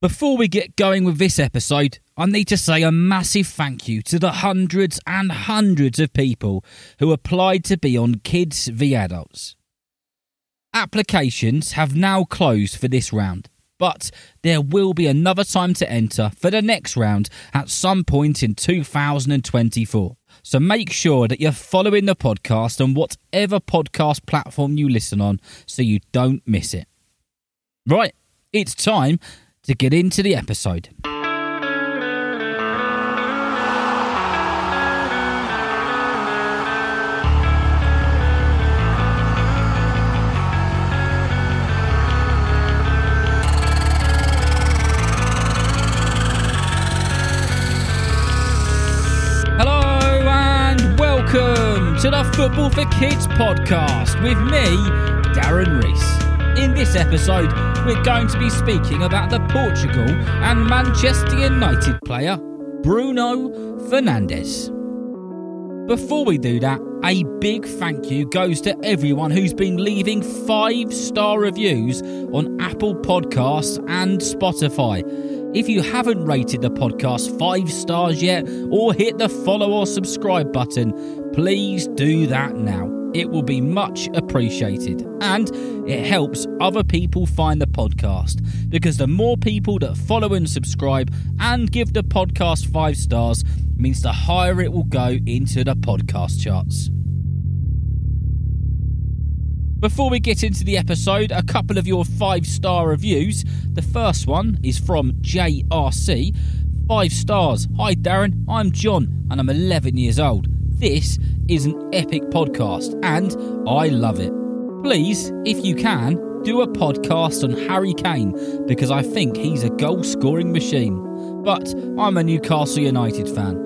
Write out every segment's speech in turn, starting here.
Before we get going with this episode, I need to say a massive thank you to the hundreds and hundreds of people who applied to be on Kids v Adults. Applications have now closed for this round, but there will be another time to enter for the next round at some point in 2024. So make sure that you're following the podcast on whatever podcast platform you listen on so you don't miss it. Right, it's time to get into the episode. Hello and welcome to the Football for Kids podcast with me, Darren Rees. In this episode, we're going to be speaking about the Portugal and Manchester United player Bruno Fernandes. Before we do that, a big thank you goes to everyone who's been leaving five star reviews on Apple Podcasts and Spotify. If you haven't rated the podcast five stars yet or hit the follow or subscribe button, please do that now. It will be much appreciated and it helps other people find the podcast because the more people that follow and subscribe and give the podcast five stars means the higher it will go into the podcast charts. Before we get into the episode, a couple of your five star reviews. The first one is from JRC. Five stars. Hi Darren, I'm John and I'm 11 years old. This is an epic podcast and I love it. Please, if you can, do a podcast on Harry Kane because I think he's a goal scoring machine. But I'm a Newcastle United fan,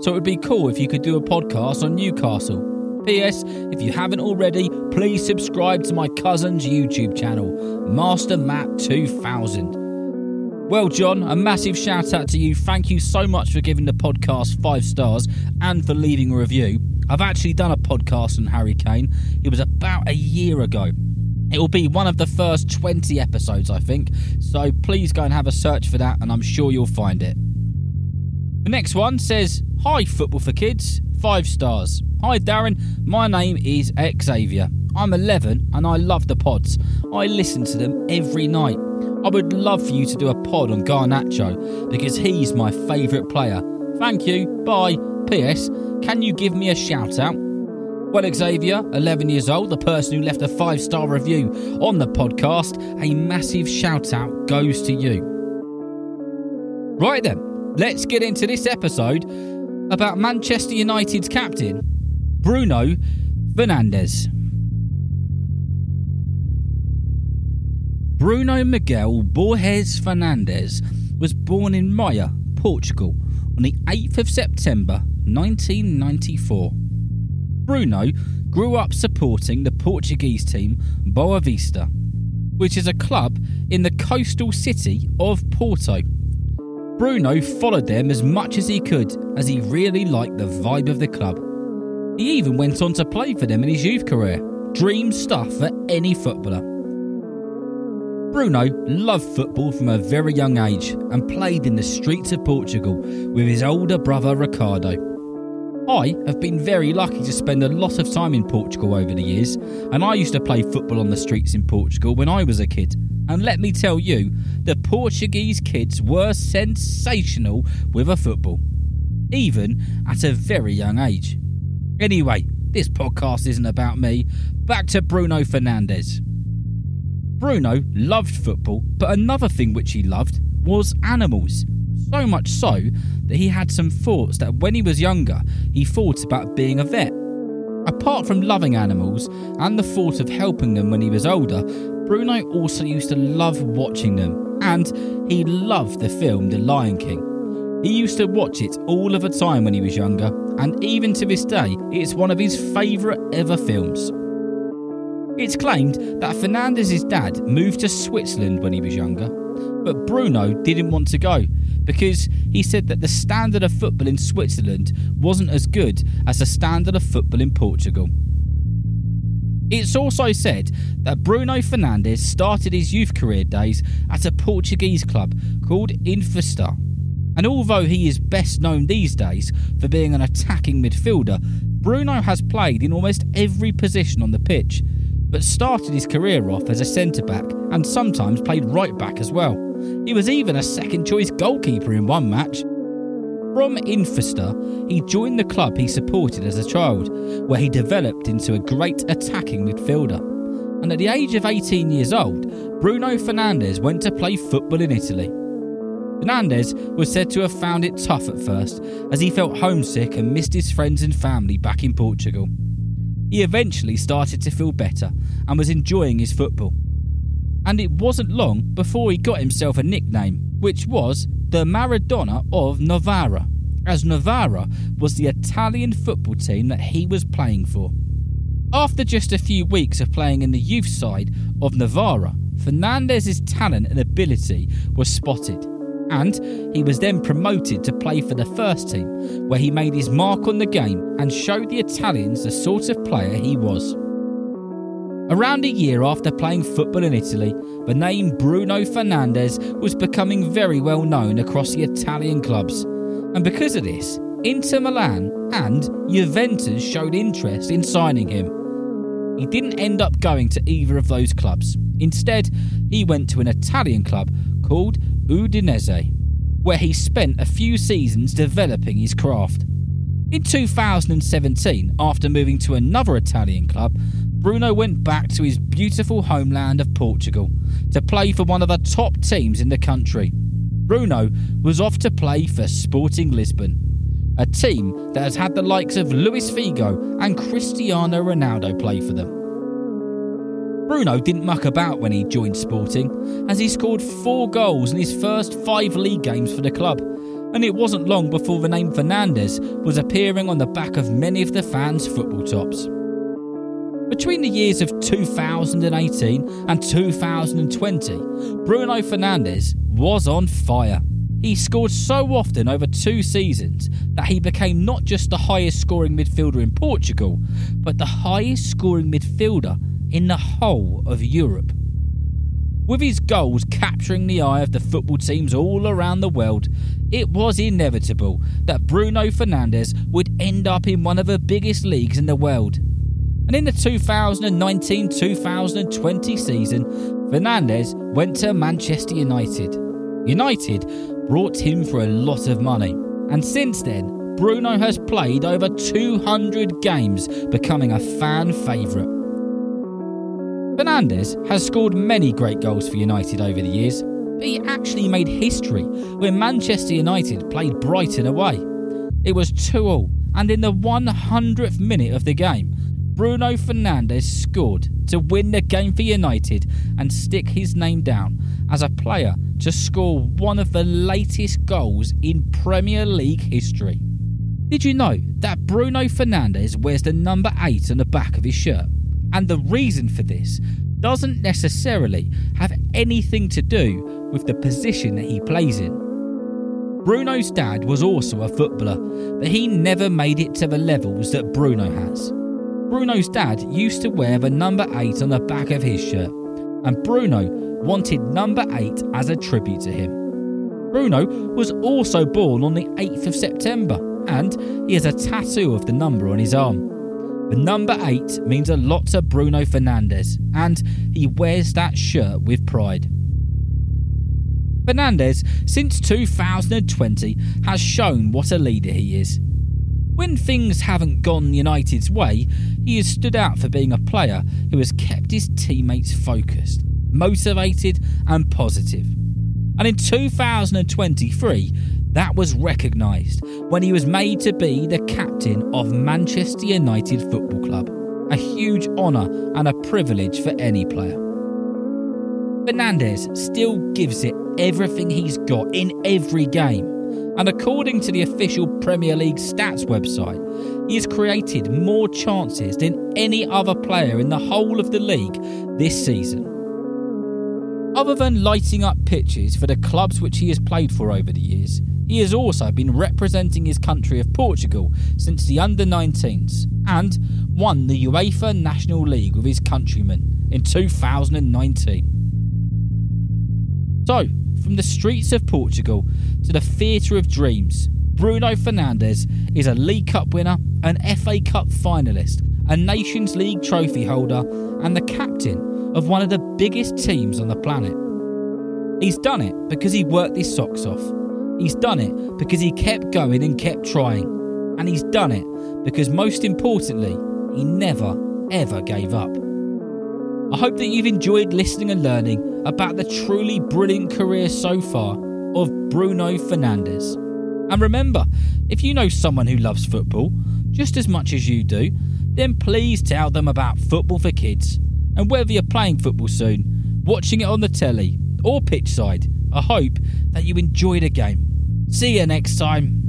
so it would be cool if you could do a podcast on Newcastle. P.S. If you haven't already, please subscribe to my cousin's YouTube channel, Master Matt 2000. Well, John, a massive shout out to you. Thank you so much for giving the podcast five stars and for leaving a review. I've actually done a podcast on Harry Kane. It was about a year ago. It will be one of the first 20 episodes, I think. So please go and have a search for that, and I'm sure you'll find it. The next one says, Hi, Football for Kids, five stars. Hi, Darren. My name is Xavier. I'm 11 and I love the pods. I listen to them every night. I would love for you to do a pod on Garnacho because he's my favourite player. Thank you. Bye. P.S. Can you give me a shout out? Well, Xavier, 11 years old, the person who left a five star review on the podcast, a massive shout out goes to you. Right then, let's get into this episode about Manchester United's captain, Bruno Fernandes. Bruno Miguel Borges Fernandes was born in Maia, Portugal, on the 8th of September 1994. Bruno grew up supporting the Portuguese team Boavista, which is a club in the coastal city of Porto. Bruno followed them as much as he could as he really liked the vibe of the club. He even went on to play for them in his youth career. Dream stuff for any footballer. Bruno loved football from a very young age and played in the streets of Portugal with his older brother Ricardo. I have been very lucky to spend a lot of time in Portugal over the years, and I used to play football on the streets in Portugal when I was a kid. And let me tell you, the Portuguese kids were sensational with a football, even at a very young age. Anyway, this podcast isn't about me. Back to Bruno Fernandes. Bruno loved football, but another thing which he loved was animals. So much so that he had some thoughts that when he was younger, he thought about being a vet. Apart from loving animals and the thought of helping them when he was older, Bruno also used to love watching them, and he loved the film The Lion King. He used to watch it all of the time when he was younger, and even to this day, it's one of his favourite ever films. It's claimed that Fernandes's dad moved to Switzerland when he was younger, but Bruno didn't want to go because he said that the standard of football in Switzerland wasn't as good as the standard of football in Portugal. It's also said that Bruno Fernandes started his youth career days at a Portuguese club called Infesta. And although he is best known these days for being an attacking midfielder, Bruno has played in almost every position on the pitch, but started his career off as a centre back and sometimes played right back as well. He was even a second choice goalkeeper in one match. From Infesta, he joined the club he supported as a child, where he developed into a great attacking midfielder. And at the age of 18 years old, Bruno Fernandes went to play football in Italy. Fernandes was said to have found it tough at first, as he felt homesick and missed his friends and family back in Portugal. He eventually started to feel better and was enjoying his football. And it wasn't long before he got himself a nickname, which was the Maradona of Novara, as Novara was the Italian football team that he was playing for. After just a few weeks of playing in the youth side of Novara, Fernandes's talent and ability was spotted, and he was then promoted to play for the first team, where he made his mark on the game and showed the Italians the sort of player he was. Around a year after playing football in Italy, the name Bruno Fernandes was becoming very well known across the Italian clubs. And because of this, Inter Milan and Juventus showed interest in signing him. He didn't end up going to either of those clubs. Instead, he went to an Italian club called Udinese, where he spent a few seasons developing his craft. In 2017, after moving to another Italian club, Bruno went back to his beautiful homeland of Portugal to play for one of the top teams in the country. Bruno was off to play for Sporting Lisbon, a team that has had the likes of Luis Figo and Cristiano Ronaldo play for them. Bruno didn't muck about when he joined Sporting, as he scored four goals in his first five league games for the club, and it wasn't long before the name Fernandes was appearing on the back of many of the fans' football tops. Between the years of 2018 and 2020, Bruno Fernandes was on fire. He scored so often over two seasons that he became not just the highest scoring midfielder in Portugal, but the highest scoring midfielder in the whole of Europe. With his goals capturing the eye of the football teams all around the world, it was inevitable that Bruno Fernandes would end up in one of the biggest leagues in the world and in the 2019 2020 season, Fernandes went to Manchester United. United brought him for a lot of money, and since then, Bruno has played over 200 games, becoming a fan favourite. Fernandes has scored many great goals for United over the years, but he actually made history when Manchester United played Brighton away. It was 2 0, and in the 100th minute of the game, Bruno Fernandes scored to win the game for United and stick his name down as a player to score one of the latest goals in Premier League history. Did you know that Bruno Fernandes wears the number 8 on the back of his shirt? And the reason for this doesn't necessarily have anything to do with the position that he plays in. Bruno's dad was also a footballer, but he never made it to the levels that Bruno has. Bruno's dad used to wear the number 8 on the back of his shirt, and Bruno wanted number 8 as a tribute to him. Bruno was also born on the 8th of September, and he has a tattoo of the number on his arm. The number 8 means a lot to Bruno Fernandes, and he wears that shirt with pride. Fernandes, since 2020, has shown what a leader he is. When things haven't gone United's way, he has stood out for being a player who has kept his teammates focused, motivated, and positive. And in 2023, that was recognised when he was made to be the captain of Manchester United Football Club. A huge honour and a privilege for any player. Fernandes still gives it everything he's got in every game and according to the official Premier League stats website, he has created more chances than any other player in the whole of the league this season. Other than lighting up pitches for the clubs which he has played for over the years, he has also been representing his country of Portugal since the under 19s and won the UEFA Nations League with his countrymen in 2019. So, from the streets of Portugal to the theatre of dreams, Bruno Fernandes is a League Cup winner, an FA Cup finalist, a Nations League trophy holder, and the captain of one of the biggest teams on the planet. He's done it because he worked his socks off. He's done it because he kept going and kept trying. And he's done it because, most importantly, he never, ever gave up. I hope that you've enjoyed listening and learning about the truly brilliant career so far of Bruno Fernandes. And remember, if you know someone who loves football just as much as you do, then please tell them about Football for Kids and whether you're playing football soon, watching it on the telly, or pitch side, I hope that you enjoy the game. See you next time.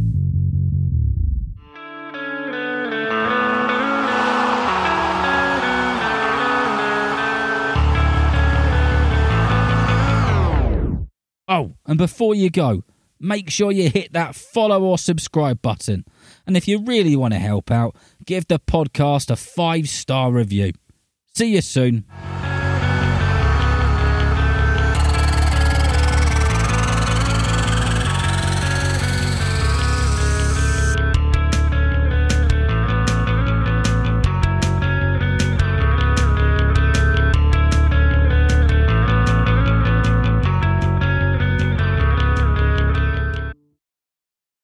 Oh, and before you go, make sure you hit that follow or subscribe button. And if you really want to help out, give the podcast a five star review. See you soon.